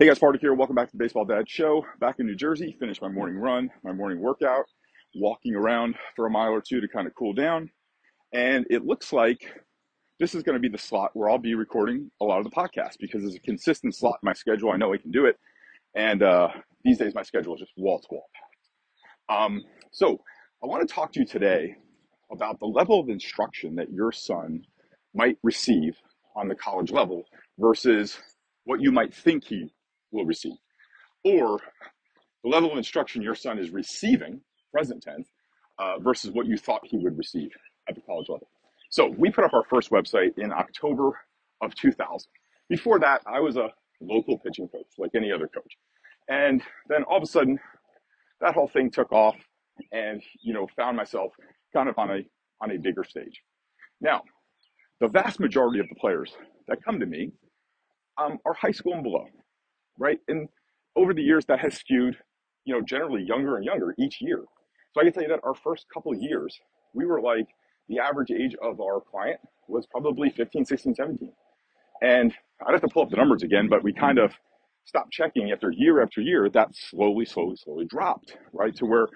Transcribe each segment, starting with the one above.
Hey guys, Reddick here. Welcome back to the Baseball Dad Show. Back in New Jersey, finished my morning run, my morning workout, walking around for a mile or two to kind of cool down. And it looks like this is going to be the slot where I'll be recording a lot of the podcast because it's a consistent slot in my schedule. I know I can do it. And uh, these days, my schedule is just wall to wall packed. Um, so I want to talk to you today about the level of instruction that your son might receive on the college level versus what you might think he will receive, or the level of instruction your son is receiving, present tense, uh, versus what you thought he would receive at the college level. So we put up our first website in October of 2000. Before that, I was a local pitching coach, like any other coach. And then all of a sudden, that whole thing took off and, you know, found myself kind of on a, on a bigger stage. Now, the vast majority of the players that come to me um, are high school and below, right? And over the years, that has skewed, you know, generally younger and younger each year. So I can tell you that our first couple years, we were like, the average age of our client was probably 15, 16, 17. And I'd have to pull up the numbers again, but we kind of stopped checking after year after year. That slowly, slowly, slowly dropped, right? To where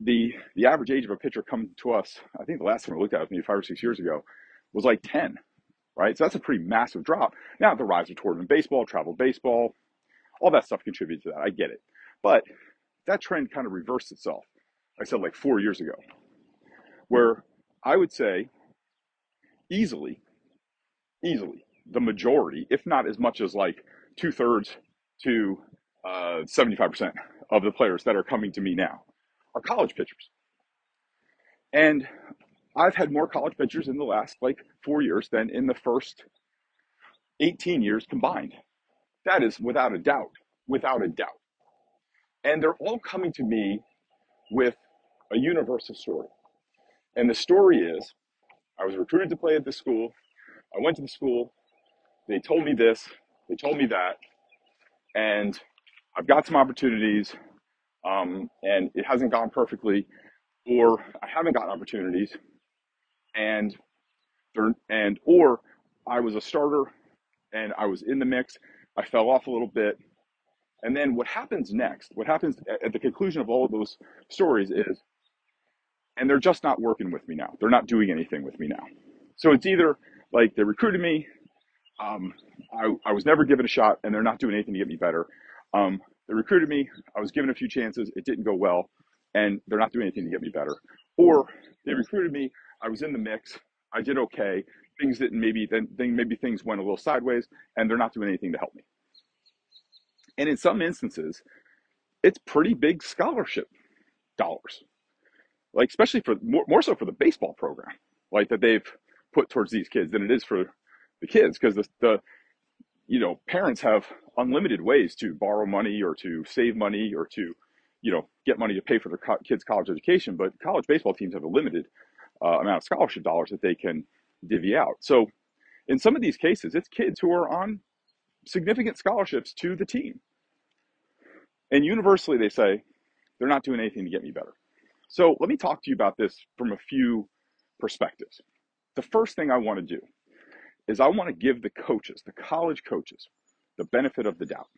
the the average age of a pitcher come to us, I think the last time I looked at it, maybe five or six years ago, was like 10, right? So that's a pretty massive drop. Now, the rise of tournament baseball, travel baseball, all that stuff contributed to that. I get it. But that trend kind of reversed itself. I said like four years ago, where I would say easily, easily, the majority, if not as much as like two thirds to uh, 75% of the players that are coming to me now are college pitchers. And I've had more college pitchers in the last like four years than in the first 18 years combined. That is without a doubt, without a doubt. And they're all coming to me with a universal story. And the story is I was recruited to play at this school. I went to the school. They told me this, they told me that. And I've got some opportunities, um, and it hasn't gone perfectly, or I haven't gotten opportunities, and and or I was a starter and I was in the mix. I fell off a little bit. And then what happens next, what happens at the conclusion of all of those stories is, and they're just not working with me now. They're not doing anything with me now. So it's either like they recruited me, um, I, I was never given a shot, and they're not doing anything to get me better. Um, they recruited me, I was given a few chances, it didn't go well, and they're not doing anything to get me better. Or they recruited me, I was in the mix, I did okay, things didn't maybe then, then maybe things went a little sideways, and they're not doing anything to help me. And in some instances, it's pretty big scholarship dollars, like especially for more, more so for the baseball program, like that they've put towards these kids than it is for the kids because the, the you know parents have unlimited ways to borrow money or to save money or to you know get money to pay for their co- kids college education but college baseball teams have a limited uh, amount of scholarship dollars that they can divvy out so in some of these cases it's kids who are on significant scholarships to the team and universally they say they're not doing anything to get me better so let me talk to you about this from a few perspectives the first thing i want to do is I want to give the coaches, the college coaches, the benefit of the doubt.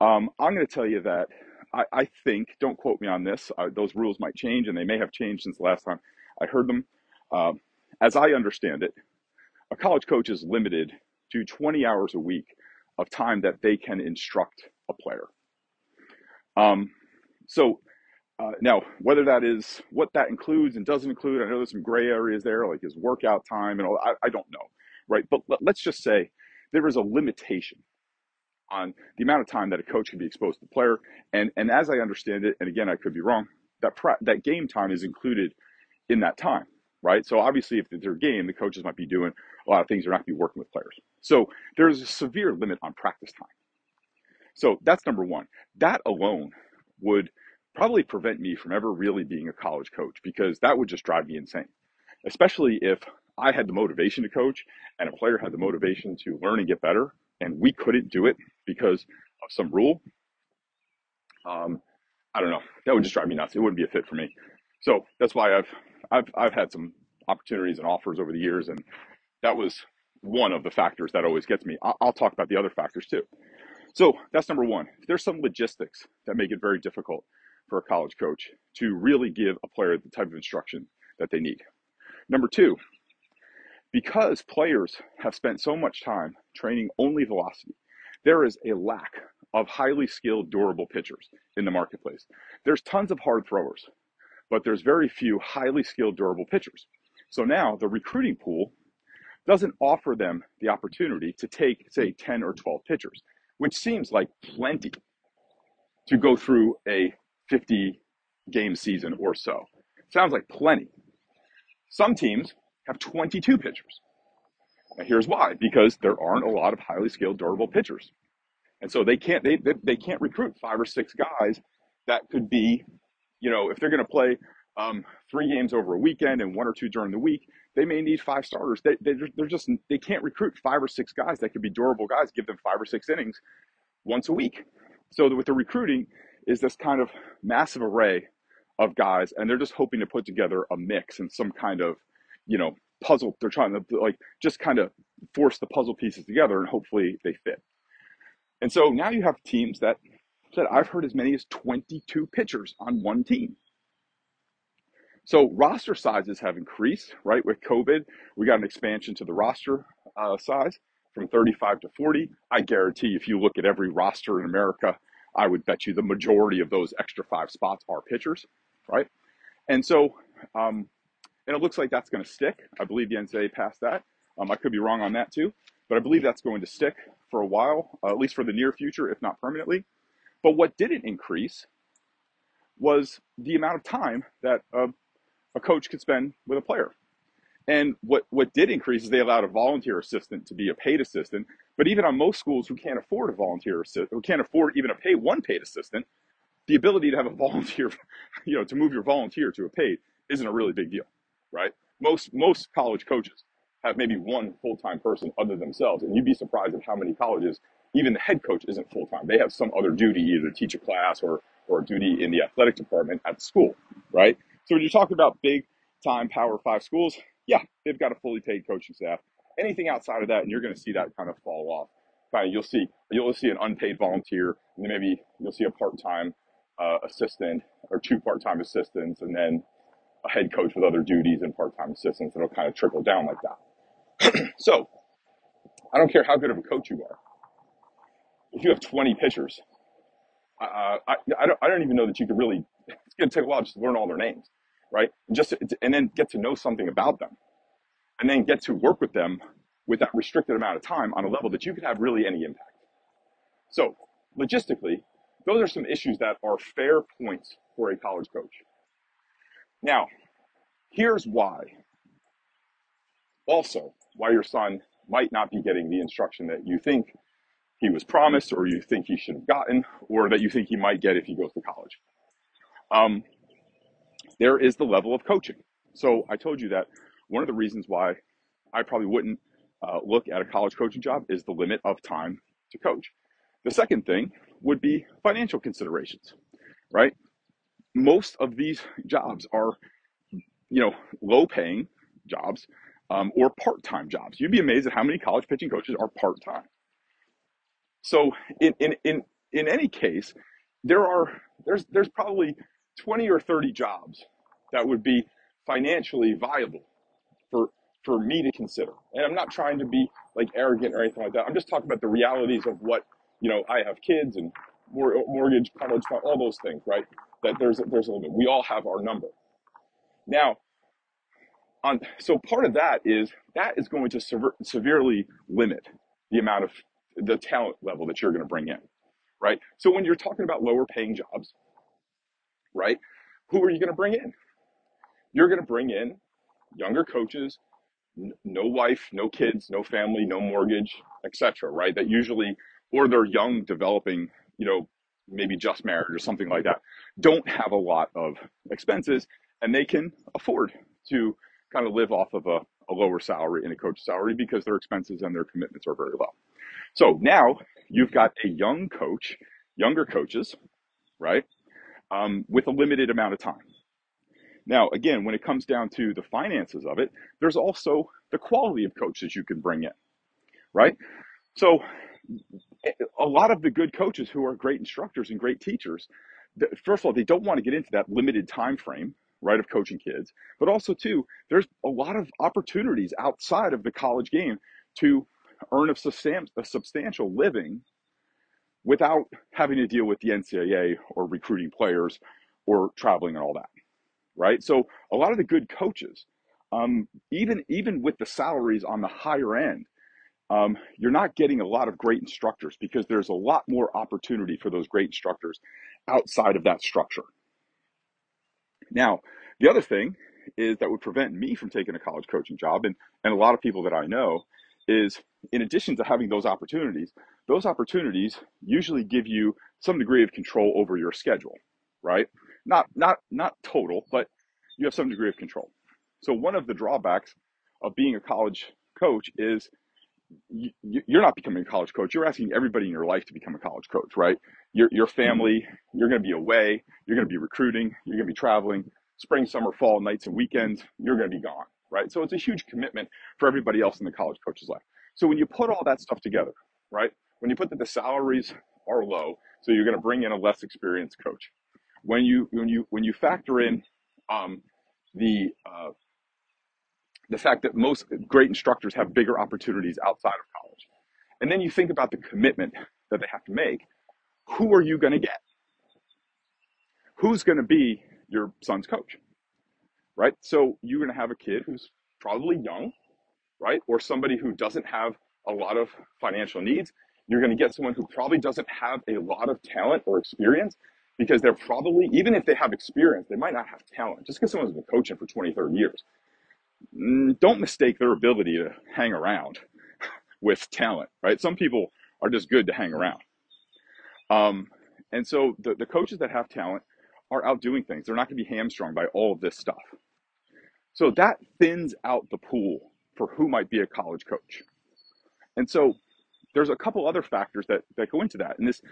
Um, I'm going to tell you that I, I, think, don't quote me on this, uh, those rules might change and they may have changed since the last time I heard them. Uh, as I understand it, a college coach is limited to 20 hours a week of time that they can instruct a player. Um, so uh, now, whether that is what that includes and doesn't include, I know there's some gray areas there, like his workout time and all. I, I don't know right? But let's just say there is a limitation on the amount of time that a coach can be exposed to the player. And, and as I understand it, and again, I could be wrong, that, that game time is included in that time, right? So obviously, if they're game, the coaches might be doing a lot of things. They're not going to be working with players. So there's a severe limit on practice time. So that's number one. That alone would probably prevent me from ever really being a college coach because that would just drive me insane, especially if I had the motivation to coach and a player had the motivation to learn and get better, and we couldn't do it because of some rule, um, I don't know. That would just drive me nuts. It wouldn't be a fit for me. So that's why I've I've I've had some opportunities and offers over the years, and that was one of the factors that always gets me. I'll, I'll talk about the other factors too. So that's number one. There's some logistics that make it very difficult for a college coach to really give a player the type of instruction that they need. Number two, because players have spent so much time training only velocity, there is a lack of highly skilled, durable pitchers in the marketplace. There's tons of hard throwers, but there's very few highly skilled, durable pitchers. So now the recruiting pool doesn't offer them the opportunity to take, say, 10 or 12 pitchers, which seems like plenty to go through a 50 game season or so. Sounds like plenty. Some teams have 22 pitchers. Now here's why, because there aren't a lot of highly skilled, durable pitchers. And so they can't, they, they, they can't recruit five or six guys that could be, you know, if they're going to play um, three games over a weekend and one or two during the week, they may need five starters. They, they, they're just, they can't recruit five or six guys that could be durable guys, give them five or six innings once a week. So with the recruiting is this kind of massive array of guys, and they're just hoping to put together a mix and some kind of, you know, puzzle. They're trying to like just kind of force the puzzle pieces together, and hopefully they fit. And so now you have teams that said I've heard as many as 22 pitchers on one team. So roster sizes have increased, right? With COVID, we got an expansion to the roster uh, size from 35 to 40. I guarantee if you look at every roster in America, I would bet you the majority of those extra five spots are pitchers, right? And so, um, and it looks like that's going to stick. I believe the NCAA passed that. Um, I could be wrong on that too, but I believe that's going to stick for a while, uh, at least for the near future, if not permanently. But what didn't increase was the amount of time that uh, a coach could spend with a player. And what, what did increase is they allowed a volunteer assistant to be a paid assistant. But even on most schools who can't afford a volunteer assistant, who can't afford even a pay one paid assistant, the ability to have a volunteer, you know, to move your volunteer to a paid isn't a really big deal, right? Most most college coaches have maybe one full time person other themselves, and you'd be surprised at how many colleges even the head coach isn't full time. They have some other duty, either teach a class or or a duty in the athletic department at the school, right? So when you're talking about big time Power Five schools, yeah, they've got a fully paid coaching staff. Anything outside of that, and you're going to see that kind of fall off. Kind of, you'll see you'll see an unpaid volunteer, and then maybe you'll see a part time uh, assistant or two part time assistants, and then a head coach with other duties and part time assistants. It'll kind of trickle down like that. so I don't care how good of a coach you are. If you have 20 pitchers, uh, I, I, don't, I don't even know that you could really, it's going to take a while just to learn all their names right? And just and then get to know something about them, and then get to work with them with that restricted amount of time on a level that you could have really any impact. So logistically, those are some issues that are fair points for a college coach. Now, here's why. Also, why your son might not be getting the instruction that you think he was promised, or you think he should have gotten, or that you think he might get if he goes to college. Um, there is the level of coaching. So I told you that one of the reasons why I probably wouldn't uh, look at a college coaching job is the limit of time to coach. The second thing would be financial considerations, right? Most of these jobs are, you know, low paying jobs um, or part time jobs. You'd be amazed at how many college pitching coaches are part time. So in, in, in, in any case, there are there's there's probably 20 or 30 jobs that would be financially viable for for me to consider. And I'm not trying to be like arrogant or anything like that. I'm just talking about the realities of what, you know, I have kids and mortgage, college, all those things, right? That there's there's a limit. We all have our number. Now, on so part of that is that is going to sever, severely limit the amount of the talent level that you're going to bring in, right? So when you're talking about lower paying jobs, right? Who are you going to bring in? You're going to bring in younger coaches, n- no wife, no kids, no family, no mortgage, etc. Right? That usually, or they're young, developing, you know, maybe just married or something like that, don't have a lot of expenses, and they can afford to kind of live off of a, a lower salary and a coach salary because their expenses and their commitments are very low. So now you've got a young coach, younger coaches, right? um, with a limited amount of time. Now, again, when it comes down to the finances of it, there's also the quality of coaches you can bring in, right? So, a lot of the good coaches who are great instructors and great teachers, first of all, they don't want to get into that limited time frame, right, of coaching kids. But also, too, there's a lot of opportunities outside of the college game to earn a, substantial living without having to deal with the NCAA or recruiting players or traveling and all that, right? So a lot of the good coaches, um, even even with the salaries on the higher end, um, you're not getting a lot of great instructors because there's a lot more opportunity for those great instructors outside of that structure. Now, the other thing is that would prevent me from taking a college coaching job, and, and a lot of people that I know, is in addition to having those opportunities, those opportunities usually give you some degree of control over your schedule, right? Not not not total, but you have some degree of control. So one of the drawbacks of being a college coach is you, you're not becoming a college coach. You're asking everybody in your life to become a college coach, right? Your, your family, you're going to be away. You're going to be recruiting. You're going to be traveling spring, summer, fall, nights and weekends. You're going to be gone, right? So it's a huge commitment for everybody else in the college coach's life. So when you put all that stuff together, right? When you put that the salaries are low, so you're going to bring in a less experienced coach. When you when you when you factor in um, the uh, the fact that most great instructors have bigger opportunities outside of college. And then you think about the commitment that they have to make. Who are you going to get? Who's going to be your son's coach? Right? So you're going to have a kid who's probably young, right? Or somebody who doesn't have a lot of financial needs. You're going to get someone who probably doesn't have a lot of talent or experience because they're probably, even if they have experience, they might not have talent. Just because someone's been coaching for 20, 30 years Mm, don't mistake their ability to hang around with talent, right? Some people are just good to hang around. Um, and so the, the coaches that have talent are out doing things. They're not going to be hamstrung by all of this stuff. So that thins out the pool for who might be a college coach. And so there's a couple other factors that, that go into that. And this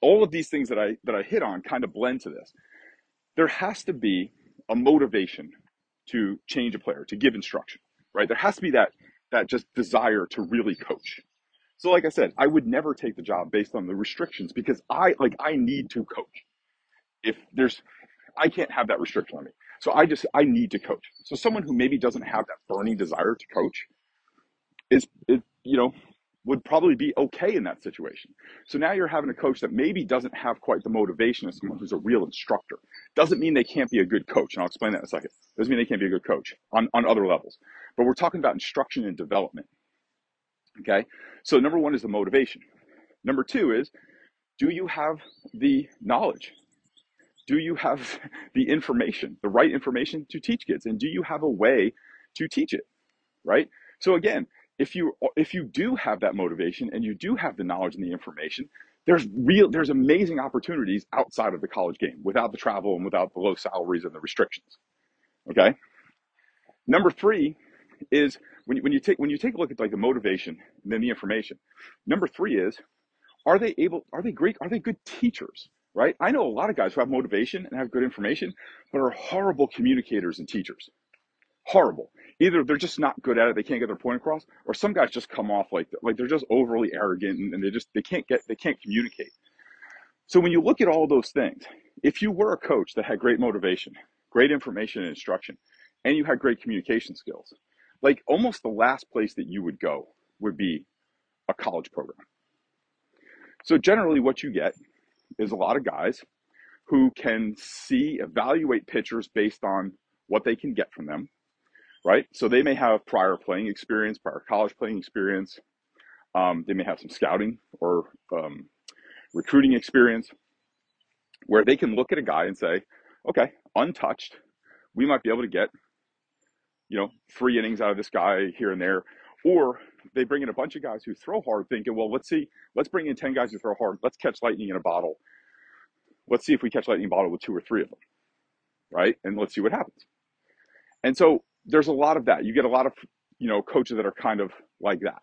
all of these things that I that I hit on kind of blend to this. There has to be a motivation to change a player, to give instruction, right? There has to be that that just desire to really coach. So like I said, I would never take the job based on the restrictions because I like I need to coach. If there's I can't have that restriction on me. So I just I need to coach. So someone who maybe doesn't have that burning desire to coach is, is you know would probably be okay in that situation. So now you're having a coach that maybe doesn't have quite the motivation as someone who's a real instructor. Doesn't mean they can't be a good coach, and I'll explain that in a second. Doesn't mean they can't be a good coach on, on other levels. But we're talking about instruction and development. Okay? So number one is the motivation. Number two is, do you have the knowledge? Do you have the information, the right information to teach kids? And do you have a way to teach it? Right? So again, if you if you do have that motivation and you do have the knowledge and the information there's real there's amazing opportunities outside of the college game without the travel and without the low salaries and the restrictions okay number three is when you, when you take when you take a look at like the motivation and then the information number three is are they able are they great are they good teachers right i know a lot of guys who have motivation and have good information but are horrible communicators and teachers horrible either they're just not good at it, they can't get their point across, or some guys just come off like like they're just overly arrogant and, and they just they can't get they can't communicate. So when you look at all those things, if you were a coach that had great motivation, great information and instruction, and you had great communication skills, like almost the last place that you would go would be a college program. So generally what you get is a lot of guys who can see, evaluate pitchers based on what they can get from them, right? So they may have prior playing experience, prior college playing experience. Um, they may have some scouting or um, recruiting experience where they can look at a guy and say, okay, untouched, we might be able to get, you know, three innings out of this guy here and there. Or they bring in a bunch of guys who throw hard, thinking, well, let's see, let's bring in 10 guys who throw hard. Let's catch lightning in a bottle. Let's see if we catch lightning in a bottle with two or three of them, right? And let's see what happens. And so there's a lot of that. You get a lot of, you know, coaches that are kind of like that,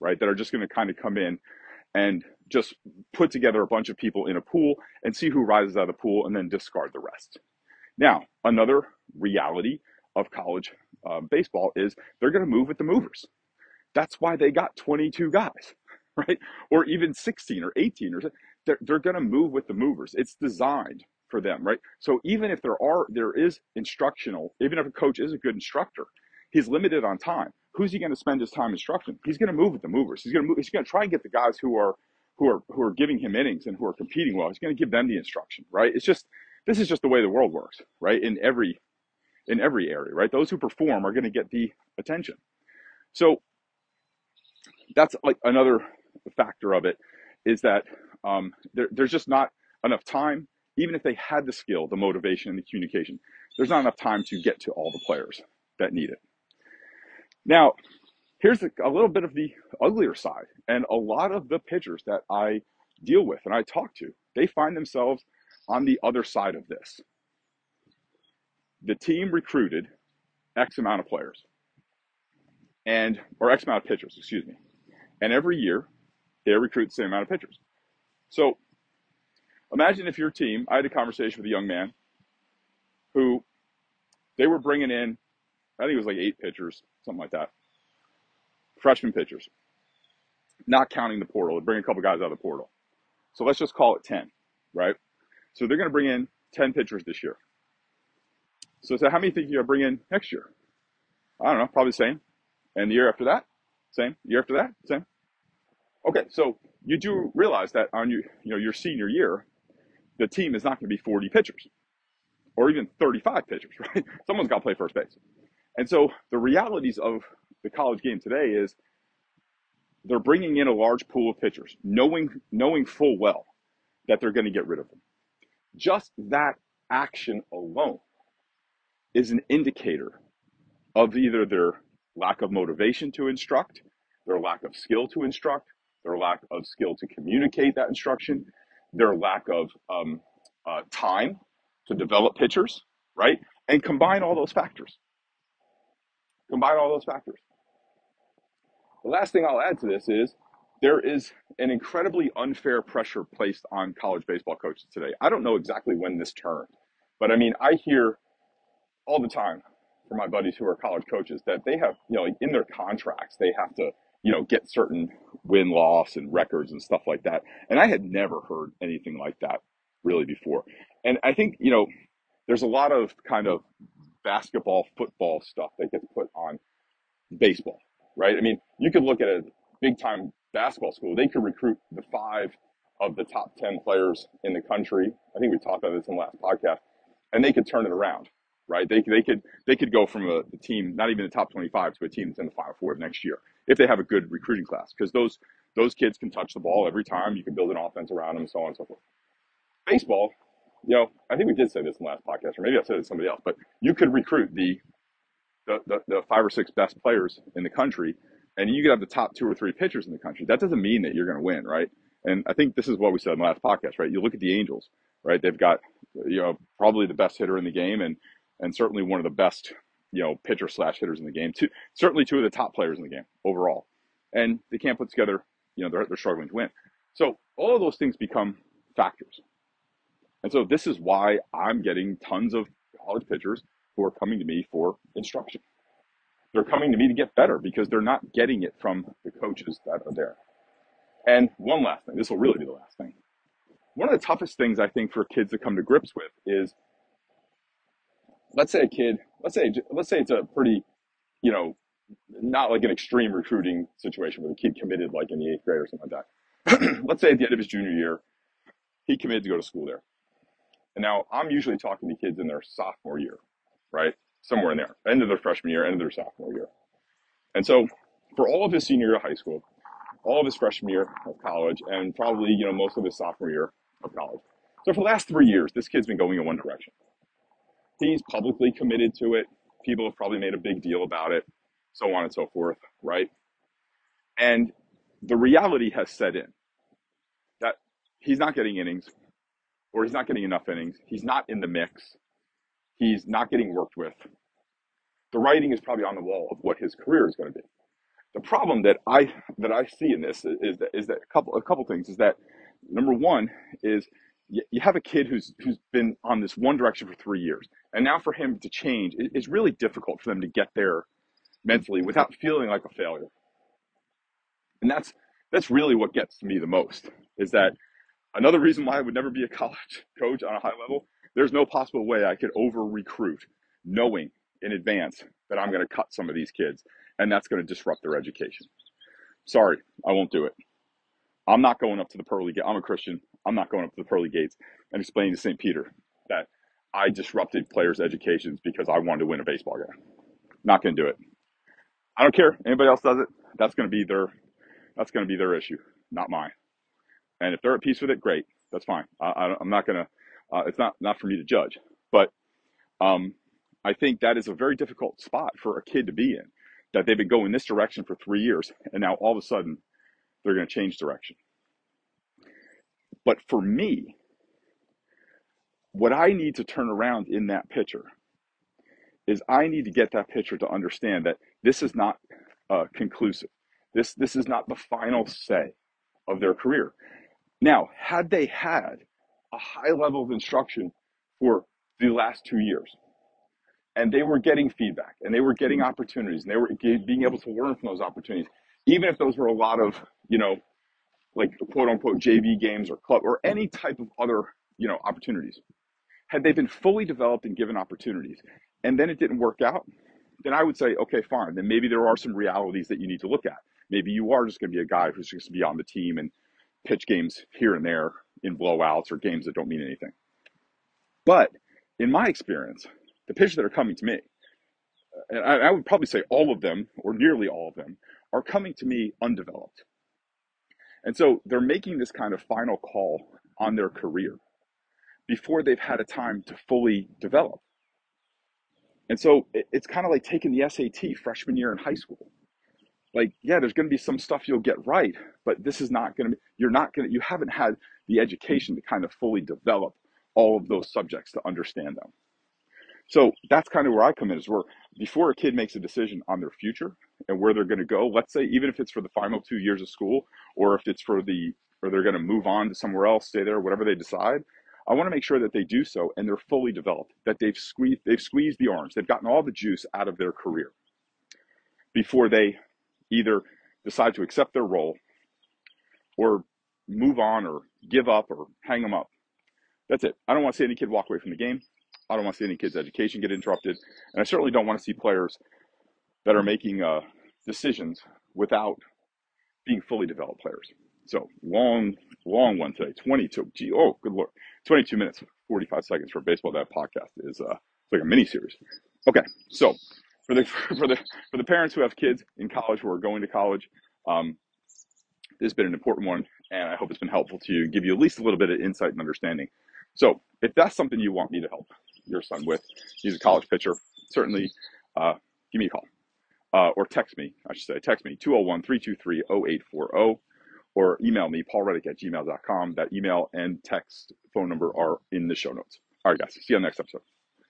right? That are just going to kind of come in and just put together a bunch of people in a pool and see who rises out of the pool and then discard the rest. Now, another reality of college uh, baseball is they're going to move with the movers. That's why they got 22 guys, right? Or even 16 or 18 or they're, they're going to move with the movers. It's designed for them, right? So even if there are there is instructional, even if a coach is a good instructor, he's limited on time. Who's he going to spend his time instructing? He's going to move with the movers. He's going to move, he's going to try and get the guys who are who are who are giving him innings and who are competing well. He's going to give them the instruction, right? It's just this is just the way the world works, right? In every in every area, right? Those who perform are going to get the attention. So that's like another factor of it is that um, there, there's just not enough time. Even if they had the skill, the motivation, and the communication, there's not enough time to get to all the players that need it. Now, here's a, a little bit of the uglier side. And a lot of the pitchers that I deal with and I talk to, they find themselves on the other side of this. The team recruited X amount of players and or X amount of pitchers, excuse me. And every year they recruit the same amount of pitchers. So imagine if your team, I had a conversation with a young man who they were bringing in, I think it was like eight pitchers, something like that, freshman pitchers, not counting the portal, bring a couple guys out of the portal. So let's just call it 10, right? So they're going to bring in 10 pitchers this year. So, so how many think you're going to bring in next year? I don't know, probably the same. And the year after that, same. Year after that, same. Okay, so you do realize that on your, you know, your senior year, the team is not going to be 40 pitchers or even 35 pitchers, right? Someone's got to play first base. And so the realities of the college game today is they're bringing in a large pool of pitchers, knowing knowing full well that they're going to get rid of them. Just that action alone is an indicator of either their lack of motivation to instruct, their lack of skill to instruct, their lack of skill to communicate that instruction, their lack of um, uh, time to develop pitchers, right? And combine all those factors. Combine all those factors. The last thing I'll add to this is there is an incredibly unfair pressure placed on college baseball coaches today. I don't know exactly when this turned, but I mean, I hear all the time from my buddies who are college coaches that they have, you know, in their contracts, they have to you know, get certain win loss and records and stuff like that. And I had never heard anything like that really before. And I think, you know, there's a lot of kind of basketball, football stuff that gets put on baseball, right? I mean, you could look at a big time basketball school, they could recruit the five of the top 10 players in the country. I think we talked about this in the last podcast, and they could turn it around right? They, they could they could go from a, a team not even the top 25 to a team that's in the Final Four next year if they have a good recruiting class because those those kids can touch the ball every time. You can build an offense around them, and so on and so forth. Baseball, you know, I think we did say this in the last podcast, or maybe I said it to somebody else, but you could recruit the the, the, the five or six best players in the country, and you could have the top two or three pitchers in the country. That doesn't mean that you're going to win, right? And I think this is what we said in the last podcast, right? You look at the Angels, right? They've got you know probably the best hitter in the game, and and certainly one of the best, you know, pitcher slash hitters in the game. Two, certainly two of the top players in the game overall. And they can't put together, you know, they're, they're struggling to win. So all of those things become factors. And so this is why I'm getting tons of college pitchers who are coming to me for instruction. They're coming to me to get better because they're not getting it from the coaches that are there. And one last thing, this will really be the last thing. One of the toughest things I think for kids to come to grips with is let's say a kid, let's say let's say it's a pretty, you know, not like an extreme recruiting situation where the kid committed like in the eighth grade or something like that. let's say at the end of his junior year, he committed to go to school there. And now I'm usually talking to kids in their sophomore year, right? Somewhere in there, end of their freshman year, end of their sophomore year. And so for all of his senior year of high school, all of his freshman year of college, and probably, you know, most of his sophomore year of college. So for the last three years, this kid's been going in one direction. He's publicly committed to it. People have probably made a big deal about it, so on and so forth, right? And the reality has set in that he's not getting innings, or he's not getting enough innings. He's not in the mix. He's not getting worked with. The writing is probably on the wall of what his career is going to be. The problem that I that I see in this is that is that a couple a couple things is that number one is you have a kid who's who's been on this one direction for three years, and now for him to change, it's really difficult for them to get there mentally without feeling like a failure. And that's that's really what gets me the most is that another reason why I would never be a college coach on a high level, there's no possible way I could over recruit knowing in advance that I'm going to cut some of these kids and that's going to disrupt their education. Sorry, I won't do it. I'm not going up to the pearly gate. I'm a Christian. I'm not going up to the pearly gates and explaining to St. Peter that I disrupted players' educations because I wanted to win a baseball game. Not going to do it. I don't care. Anybody else does it. That's going to be their that's going to be their issue, not mine. And if they're at peace with it, great. That's fine. I, am not going to. Uh, it's not not for me to judge. But um, I think that is a very difficult spot for a kid to be in. That they've been going this direction for three years, and now all of a sudden they're going to change direction. But for me, what I need to turn around in that pitcher is I need to get that pitcher to understand that this is not uh, conclusive. This this is not the final say of their career. Now, had they had a high level of instruction for the last two years, and they were getting feedback, and they were getting opportunities, and they were being able to learn from those opportunities, even if those were a lot of you know, like quote unquote JV games or club or any type of other you know opportunities, had they been fully developed and given opportunities, and then it didn't work out, then I would say, okay, fine. Then maybe there are some realities that you need to look at. Maybe you are just going to be a guy who's just going to be on the team and pitch games here and there in blowouts or games that don't mean anything. But in my experience, the pitchers that are coming to me, and I, I would probably say all of them or nearly all of them, are coming to me undeveloped. And so they're making this kind of final call on their career before they've had a time to fully develop. And so it's kind of like taking the SAT freshman year in high school. Like, yeah, there's going to be some stuff you'll get right, but this is not going to be, you're not going to, you haven't had the education to kind of fully develop all of those subjects to understand them. So that's kind of where I come in is where before a kid makes a decision on their future and where they're going to go, let's say even if it's for the final two years of school or if it's for the, or they're going to move on to somewhere else, stay there, whatever they decide, I want to make sure that they do so and they're fully developed, that they've squeezed, they've squeezed the orange, they've gotten all the juice out of their career before they either decide to accept their role or move on or give up or hang them up. That's it. I don't want to see any kid walk away from the game. I don't want to see any kid's education get interrupted. And I certainly don't want to see players that are making uh, decisions without being fully developed players. So long, long one today. 22. Gee, oh, good lord. 22 minutes, 45 seconds for baseball dad podcast is uh, like a mini series. Okay, so for the for the for the parents who have kids in college who are going to college, um, this has been an important one, and I hope it's been helpful to you, give you at least a little bit of insight and understanding. So if that's something you want me to help your son with, he's a college pitcher, certainly uh, give me a call. Uh, or text me, I should say, text me, 201 323 0840 or email me, paulreddick at gmail.com. That email and text phone number are in the show notes. All right, guys. See you on the next episode.